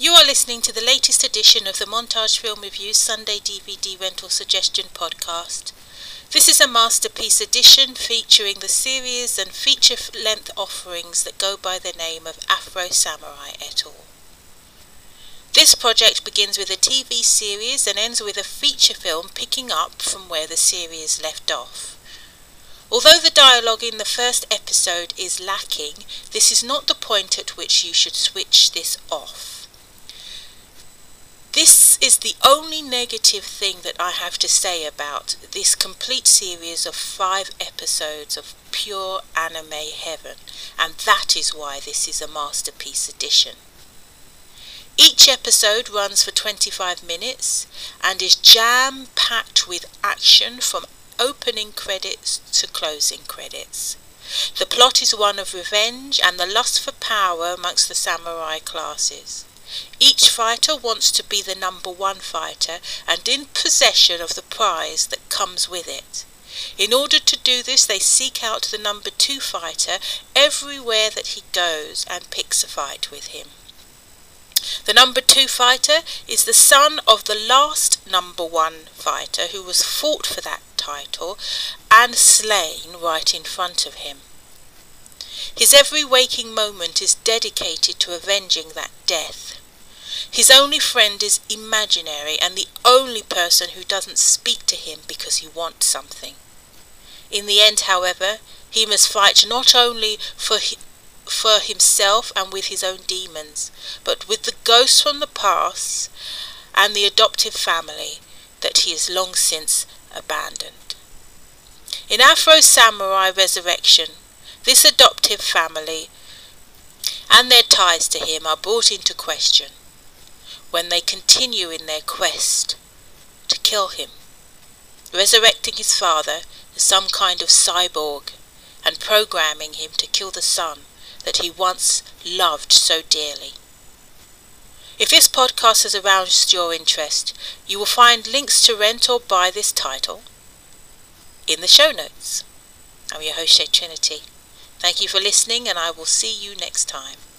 You are listening to the latest edition of the Montage Film Review Sunday DVD Rental Suggestion podcast. This is a masterpiece edition featuring the series and feature length offerings that go by the name of Afro Samurai et al. This project begins with a TV series and ends with a feature film picking up from where the series left off. Although the dialogue in the first episode is lacking, this is not the point at which you should switch this off. Is the only negative thing that I have to say about this complete series of five episodes of pure anime heaven, and that is why this is a masterpiece edition. Each episode runs for 25 minutes and is jam packed with action from opening credits to closing credits. The plot is one of revenge and the lust for power amongst the samurai classes. Each fighter wants to be the number one fighter and in possession of the prize that comes with it. In order to do this, they seek out the number two fighter everywhere that he goes and picks a fight with him. The number two fighter is the son of the last number one fighter who was fought for that title and slain right in front of him. His every waking moment is dedicated to avenging that death. His only friend is imaginary and the only person who doesn't speak to him because he wants something. In the end, however, he must fight not only for for himself and with his own demons, but with the ghosts from the past and the adoptive family that he has long since abandoned. In Afro Samurai Resurrection, this adoptive family and their ties to him are brought into question when they continue in their quest to kill him, resurrecting his father as some kind of cyborg and programming him to kill the son that he once loved so dearly. If this podcast has aroused your interest, you will find links to rent or buy this title in the show notes. I'm your host, Shay Trinity. Thank you for listening, and I will see you next time.